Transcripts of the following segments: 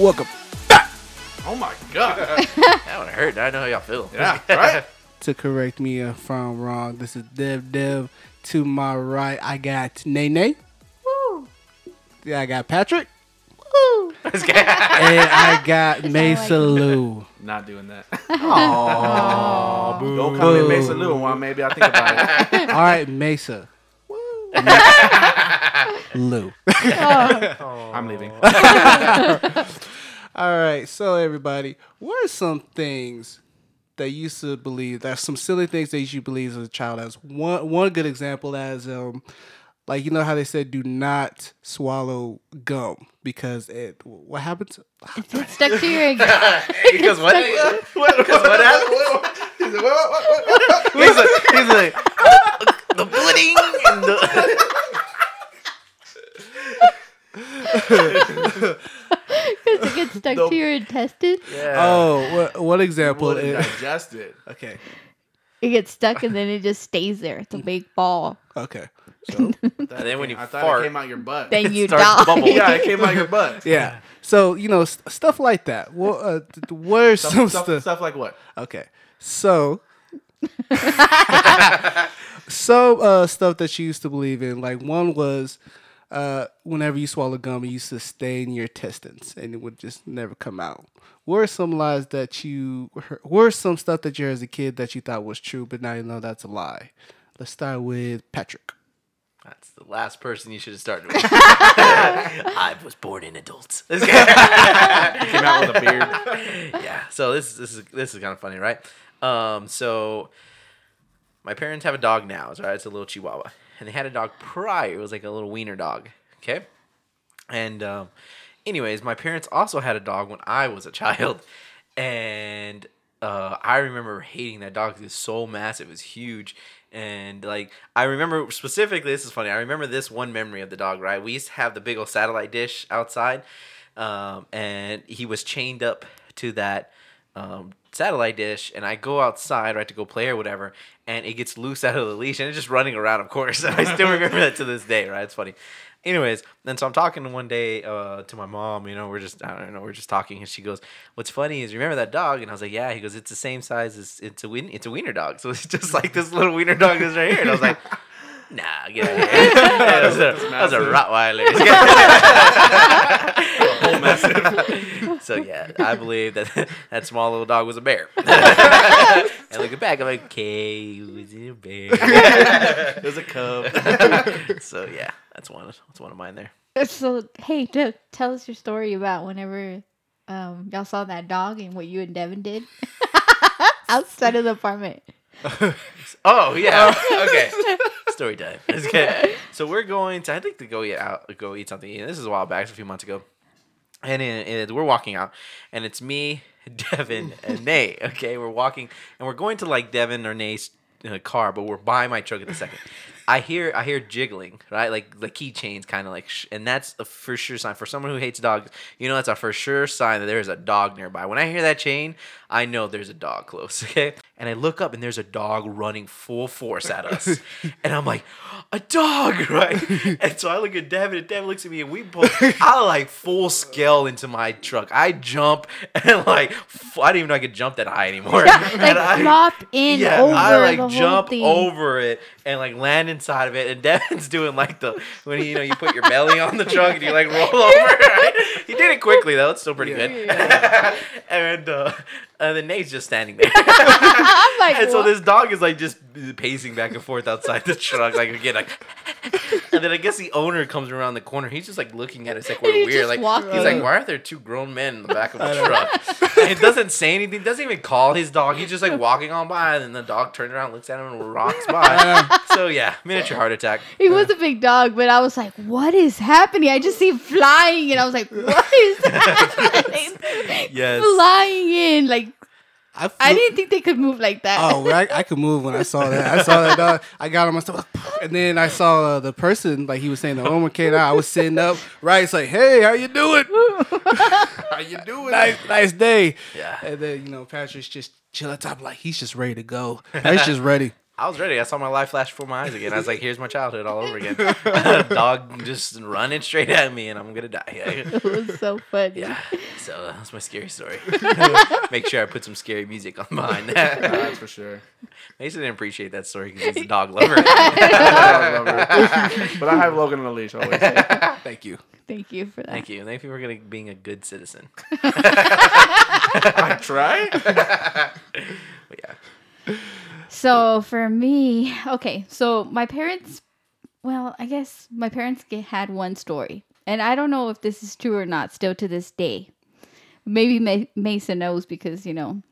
welcome back. Oh my god. That would hurt. I know how y'all feel. Yeah, right? to correct me if I'm wrong. This is Dev Dev. To my right, I got Nene. Woo. Yeah, I got Patrick. Woo. and I got like- Mesa Lou. Not doing that. Aww, boo. Don't come in Mesa Lou while maybe I think about it. All right, Mesa. Lou. I'm leaving. All right, so everybody, what are some things that you used to believe? There's some silly things that you believe as a child. As one one good example as um, like you know how they said do not swallow gum because it what happens? It's stuck to your Because what? Because what happened? He's like, what, what, what, what, what? He's like, he's like the pudding and the. because it gets stuck The- intestine. Yeah. Oh, what what example? Well, is- digest it. okay, It gets stuck and then it just stays there. It's a big ball. okay, So, and then when you I thought fart, it came out your butt. Then you starts die. bubbling. yeah, it came out your butt. yeah. So you know st- stuff like that. What uh, th- what are some Stuff, stuff, stuff? stuff like what? Okay, so some uh, stuff that you used to believe in, like one was uh, whenever you swallow gum, it used to stay in your intestines and it would just never come out. What are some lies that you heard? What some stuff that you heard as a kid that you thought was true, but now you know that's a lie? Let's start with Patrick. That's the last person you should have started with. I was born in adults. This guy Came out with a beard. yeah. So this this is this is kind of funny, right? Um, so my parents have a dog now, It's right? It's a little Chihuahua, and they had a dog prior. It was like a little wiener dog. Okay, and um, anyways, my parents also had a dog when I was a child, and uh, I remember hating that dog. It was so massive. It was huge. And like I remember specifically, this is funny. I remember this one memory of the dog. Right, we used to have the big old satellite dish outside, um, and he was chained up to that um, satellite dish. And I go outside right to go play or whatever, and it gets loose out of the leash and it's just running around. Of course, and I still remember that to this day. Right, it's funny. Anyways, then so I'm talking one day uh, to my mom. You know, we're just I don't know, we're just talking, and she goes, "What's funny is remember that dog?" And I was like, "Yeah." He goes, "It's the same size as it's a wien- it's a wiener dog, so it's just like this little wiener dog is right here." And I was like. Nah, get out of here. that, was a, that was a Rottweiler. so yeah, I believe that that small little dog was a bear. and looking back, I'm like, okay, it was a bear. It was a cub. so yeah, that's one. That's one of mine there. So hey, Dev, tell us your story about whenever um y'all saw that dog and what you and Devin did outside of the apartment. Oh yeah. okay. Story time. Okay. So we're going to I think to go eat out go eat something. This is a while back, it's a few months ago. And, it, it- we're walking out, and it's me, Devin, and Nate. Okay, we're walking, and we're going to like Devin or Nate's uh, car, but we're by my truck at the second. I hear I hear jiggling, right? Like the keychains, kind of like, sh- and that's a for sure sign for someone who hates dogs. You know, that's a for sure sign that there is a dog nearby. When I hear that chain, I know there's a dog close. Okay, and I look up and there's a dog running full force at us, and I'm like, a dog, right? and so I look at Devin, and Devin looks at me, and we both, I like full scale into my truck. I jump and like, f- I didn't even know I could jump that high anymore. like And I- flop in yeah, over I like the whole jump thing. over it and like land inside of it. And Devin's doing like the when you know you put your belly on the truck and you like roll over. Right? He did it quickly though. It's still pretty good. and uh, and then Nate's just standing there. And so this dog is like just pacing back and forth outside the truck, like again, like. and then I guess the owner comes around the corner. He's just like looking at us like we're weird. Like walking. he's like, why are there two grown men in the back of the truck? and it doesn't say anything. Doesn't even call his dog. He's just like walking on by, and then the dog turns around, looks at him, and rocks by. so yeah, miniature heart attack. He was a big dog, but I was like, "What is happening?" I just see him flying, and I was like, "What is happening?" Yes. flying in. Like I, flew- I didn't think they could move like that. Oh, well, I, I could move when I saw that. I saw that dog. I got on my stuff, and then I saw uh, the person, like he was saying, the owner came out. I was sitting up, right? It's like, hey, how you doing? How you doing? nice, nice day. Yeah. And then you know, Patrick's just chill at top, like he's just ready to go. He's just ready. I was ready. I saw my life flash before my eyes again. I was like, "Here's my childhood all over again." Dog just running straight at me, and I'm gonna die. It was so funny. Yeah. So uh, that's my scary story. Make sure I put some scary music on behind that. That's for sure. Mason didn't appreciate that story because he's a dog lover. but I have Logan on a leash always. Thank you. Thank you for that. Thank you. Thank you for gonna, being a good citizen. I try. But yeah. So for me, okay, so my parents, well, I guess my parents had one story, and I don't know if this is true or not. Still to this day, maybe Ma- Mason knows because you know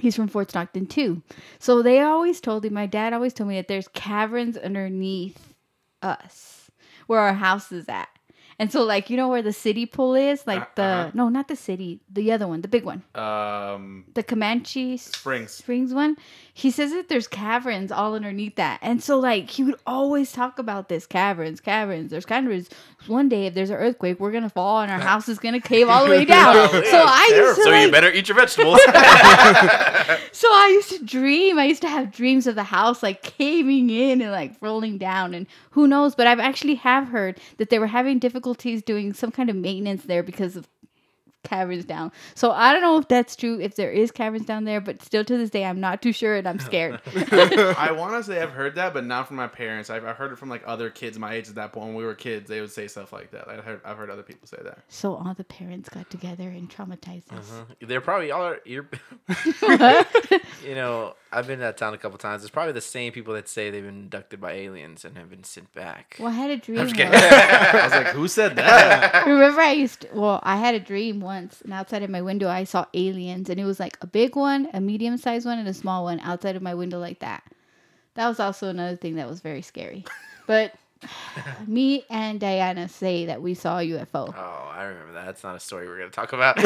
he's from Fort Stockton too. So they always told me, my dad always told me that there's caverns underneath us where our house is at. And so, like, you know where the city pool is? Like, Uh, the, uh-huh. no, not the city, the other one, the big one, Um, the Comanche Springs. Springs one, he says that there's caverns all underneath that. And so like he would always talk about this caverns, caverns. There's caverns. One day if there's an earthquake, we're gonna fall and our house is gonna cave all the way down. Wow, so yeah, I used to So like, you better eat your vegetables. so I used to dream. I used to have dreams of the house like caving in and like rolling down and who knows, but I've actually have heard that they were having difficulties doing some kind of maintenance there because of caverns down. So I don't know if that's true, if there is caverns down there, but still to this day I'm not too sure and I'm scared. I want to say I've heard that, but not from my parents. I've, I've heard it from like other kids my age at that point. When we were kids, they would say stuff like that. I heard, I've heard other people say that. So all the parents got together and traumatized us. Mm-hmm. They're probably all are. You're, you know, I've been to that town a couple times. It's probably the same people that say they've been abducted by aliens and have been sent back. Well, I had a dream. I'm just kidding. once. I was like, who said that? Remember, I used to, well, I had a dream once, and outside of my window, I saw aliens, and it was like a big one, a medium sized one, and a small one outside of my window, like that. That was also another thing that was very scary. But me and Diana say that we saw a UFO. Oh, I remember that. That's not a story we're gonna talk about. all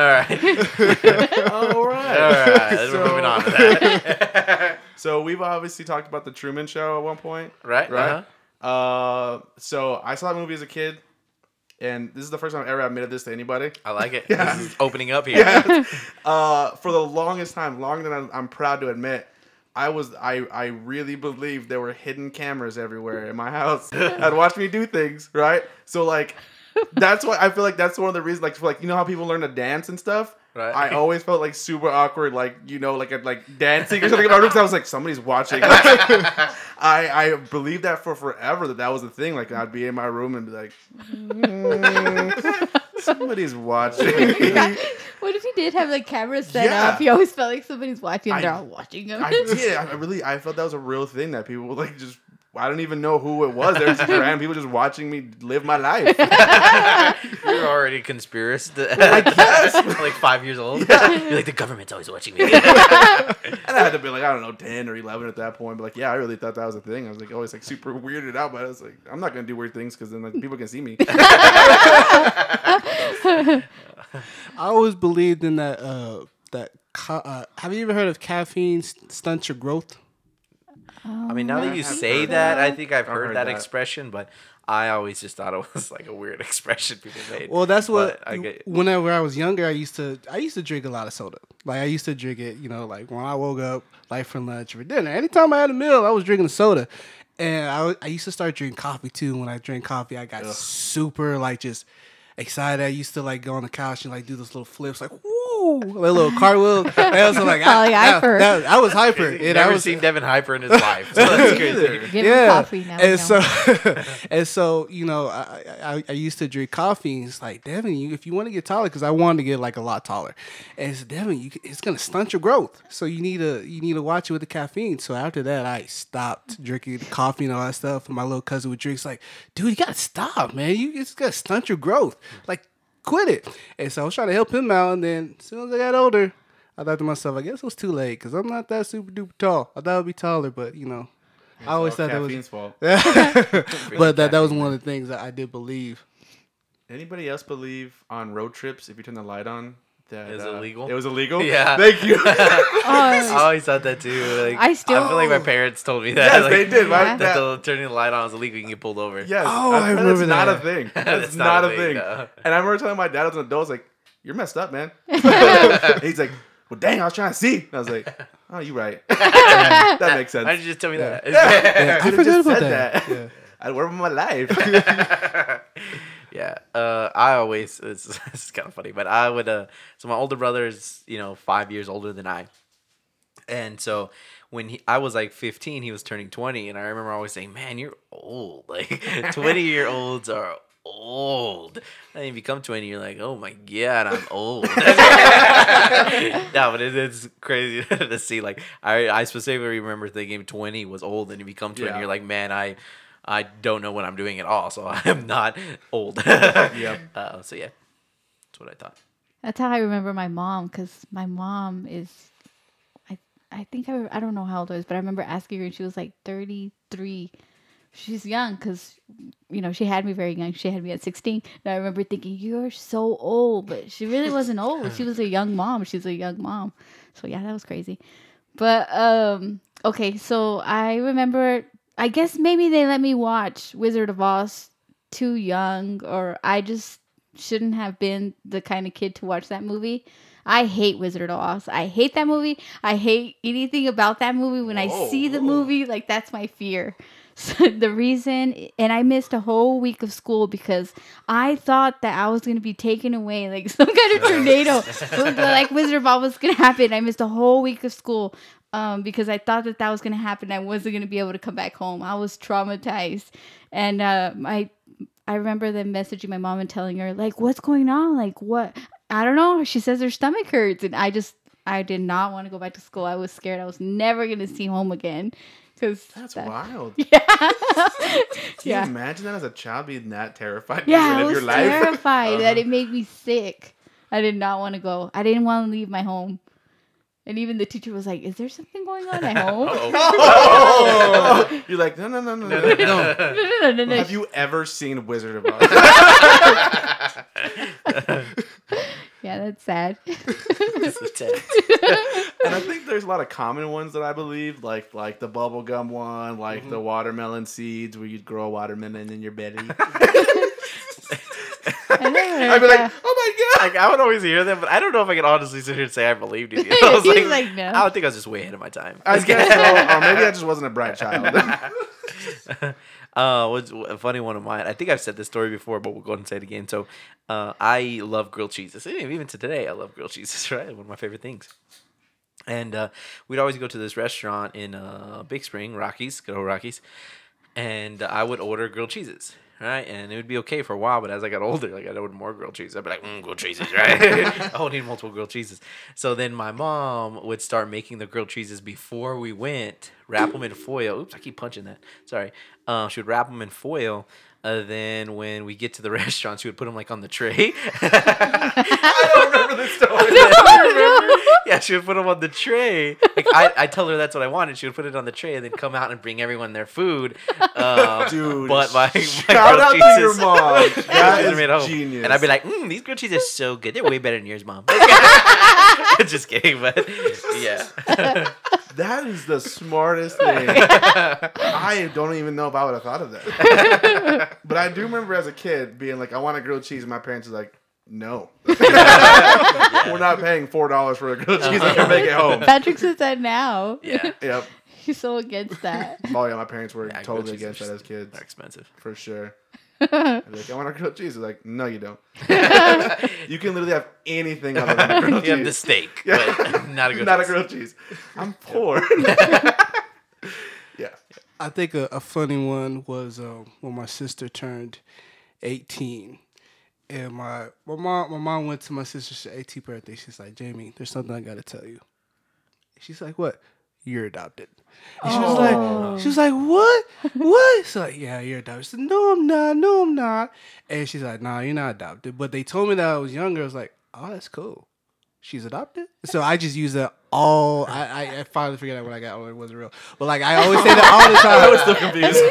right, All right. all right. We're So- moving on to that. So we've obviously talked about the Truman Show at one point, right, right? Uh-huh. Uh, so I saw that movie as a kid, and this is the first time I've ever admitted this to anybody. I like it. Yeah. This is opening up here. uh, for the longest time, longer than I'm, I'm proud to admit, I was I I really believed there were hidden cameras everywhere in my house. I'd watch me do things, right? So like, that's why I feel like that's one of the reasons. Like, for like you know how people learn to dance and stuff. Right. I always felt like super awkward, like you know, like like dancing or something in my room. 'cause I was like, somebody's watching. I I believed that for forever that that was the thing. Like I'd be in my room and be like, "Mm, somebody's watching. What if you did have like cameras set Yeah. up? You always felt like somebody's watching, and I- they're all watching them. I did. I really, I felt that was a real thing that people like just. I don't even know who it was. There was just random people just watching me live my life. You're already a conspiracist. like five years old. You're like the government's always watching me. And I had to be like, I don't know, ten or eleven at that point. But like, yeah, I really thought that was a thing. I was like always like super weirded out, but I was like, I'm not gonna do weird things because then like people can see me. I always believed in that. Uh, that ca- uh, have you ever heard of caffeine st- stunts your growth? I mean, oh, now that you say heard that, I think I've I've heard, heard that, that. expression, but I always just thought it was like a weird expression people made. Well, that's what. But I get. Whenever I was younger, I used to. I used to drink a lot of soda. Like I used to drink it. You know, like when I woke up, like for lunch or for dinner. Anytime I had a meal, I was drinking soda. And I, I used to start drinking coffee too. When I drank coffee, I got super like just excited. I used to like go on the couch and like do those little flips, like woo, like little cartwheels. I was like, I, yeah, I- that- I was hyper. He's And I never was, seen Devin Hyper in his life. So that's crazy. Give him coffee now. and so, and so, you know, I, I I used to drink coffee. And it's like, Devin, you, if you want to get taller, because I wanted to get like a lot taller, and it's Devin, you, it's gonna stunt your growth. So you need to you need to watch it with the caffeine. So after that, I stopped drinking the coffee and all that stuff. And my little cousin would drink. It's like, dude, you gotta stop, man. You it's gonna stunt your growth. Like, quit it. And so I was trying to help him out. And then as soon as I got older. I thought to myself, I guess it was too late because I'm not that super duper tall. I thought I'd be taller, but you know, I always thought that was caffeine's fault. but that, that was one of the things that I did believe. Anybody else believe on road trips if you turn the light on that It's uh, illegal? It was illegal. Yeah. Thank you. I Oh, always thought that too. Like, I still- I feel like my parents told me that. yes, like, they did. Yeah. Right? That That- the turning the light on is illegal. You can get pulled over. Yes. Oh, I I've heard remember not a thing. That's It's not, a thing. no. And I remember telling my dad as an adult, I was like, "You're messed up, man." He's like, well, dang, I was trying to see. And I was like, oh, you right. that makes sense. Why did you just tell me that? Yeah, I could've forgot just about said that. that. Yeah. I'd work with my life. Yeah. Uh, I always this, is- kind of funny, but I would. Uh, so my older brother is you know five years older than I, and so when he, I was like 15, he was turning 20, and I remember always saying, "Man, you're old. Like 20 year olds are." Old, and you become twenty, you're like, oh my god, I'm old. no, but it, it's crazy to see. Like, I, I specifically remember thinking twenty was old, and you become twenty, Yeah. you're like, man, I, I don't know what I'm doing at all, so I am not old. Yep. Uh, so yeah, that's what I thought. That's how I remember my mom because my mom is, I I think I I don't know how old I was, but I remember asking her and she was like thirty three. She's young because, you know, she had me very young. She had me at sixteen, and I remember thinking, "You're so old," but she really wasn't old. She was a young mom. She's a young mom. So yeah, that was crazy. But um, okay, so I remember. I guess maybe they let me watch Wizard of Oz too young, or I just shouldn't have been the kind of kid to watch that movie. I hate Wizard of Oz. I hate that movie. I hate anything about that movie. When I see the Whoa. movie, like that's my fear. So the reason, and I missed a whole week of school because I thought that I was gonna be taken away, like some kind of tornado, like Wizard of Oz was gonna happen. I missed a whole week of school um, because I thought that that was gonna happen. I wasn't gonna be able to come back home. I was traumatized, and uh, my I remember them messaging my mom and telling her like, "What's going on? Like, what? I don't know." She says her stomach hurts, and I just I did not want to go back to school. I was scared. I was never gonna see home again. Cause That's that- wild. Yeah. Can yeah. you imagine that as a child being that terrified? Yeah, I was your life? terrified that Uh-huh. it made me sick. I did not want to go. I didn't want to leave my home. And even the teacher was like, "Is there something going on at home?" Oh! You're like, no, no, no, no, no. no, no, no, no, no. no. Have you ever seen Wizard of Oz? Yeah, that's sad. It's the test. and I think there's a lot of common ones that I believe, like like the bubblegum one, like Mm-hmm. the watermelon seeds where you'd grow a watermelon in your belly. I never heard I'd be like, oh my god! Like, I would always hear them, but I don't know if I can honestly sit here and say I believed in you. I was He's like, like, no. I would think I was just way ahead of my time. I guess so, or maybe I just wasn't a bright child. uh, was a funny one of mine? I think I've said this story before, but we'll go ahead and say it again. So, uh, I love grilled cheeses. Even to today, I love grilled cheeses. Right, one of my favorite things. And uh, we'd always go to this restaurant in uh, Big Spring, Rockies, good old Rockies, and I would order grilled cheeses. Right, and it would be okay for a while, but as I got older, like I'd order more grilled cheese. I'd be like, mm, grilled cheeses, right? I would need multiple grilled cheeses. So then my mom would start making the grilled cheeses before we went, wrap them in foil. Oops, I keep punching that. Sorry. Um, she would wrap them in foil. Uh, then when we get to the restaurant, she would put them like on the tray. I don't remember this story. yeah, she would put them on the tray. Like I, I tell her that's what I wanted. She would put it on the tray and then come out and bring everyone their food. Um, Dude, but my, my Shout grilled out cheeses, to your mom. grilled That is made home. genius. And I'd be like, mm, these grilled cheeses are so good. They're way better than yours, mom. Just kidding, but yeah. That is the smartest thing. I don't even know if I would have thought of that. but I do remember as a kid being like, I want a grilled cheese, and my parents were like, no. We're not paying four dollars for a grilled cheese. I can make it home. Patrick says that now. Yeah. Yep. He's so against that. Oh yeah, my parents were Yeah, totally against that as kids, They're expensive. for sure. I'd be like, I want a grilled cheese. They're like, no, you don't. you can literally have anything other than a grilled You have the steak, Yeah. but not a grilled Not a cheese. grilled cheese. I'm poor. yeah. I think a, a funny one was um, when my sister turned 18. And my, my mom my mom went to my sister's 18th birthday. She's like, Jamie, there's something I gotta tell you. She's like, What? You're adopted. And she was like, oh. she was like, What? What? So like, yeah, you're adopted. I said, No, I'm not, no, I'm not. And she's like, Nah, you're not adopted. But they told me that I was younger. I was like, Oh, that's cool. She's adopted. So I just use that all I, I, I finally figured out when I got older it wasn't real. But like I always say that all the time. I was still confused.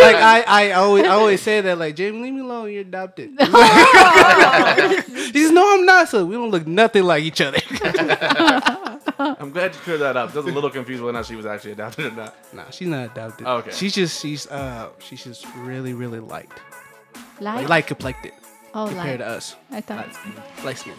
like I, I always I always say that like Jamie, leave me alone, you're adopted. he says, No, I'm not, so we don't look nothing like each other. I'm glad you cleared that up. I was a little confused whether or not she was actually adopted or not. nah, she's not adopted. Okay. She's just she's uh she's just really, really liked. Like, Like light complected oh, compared like. to us. I thought. Light skin.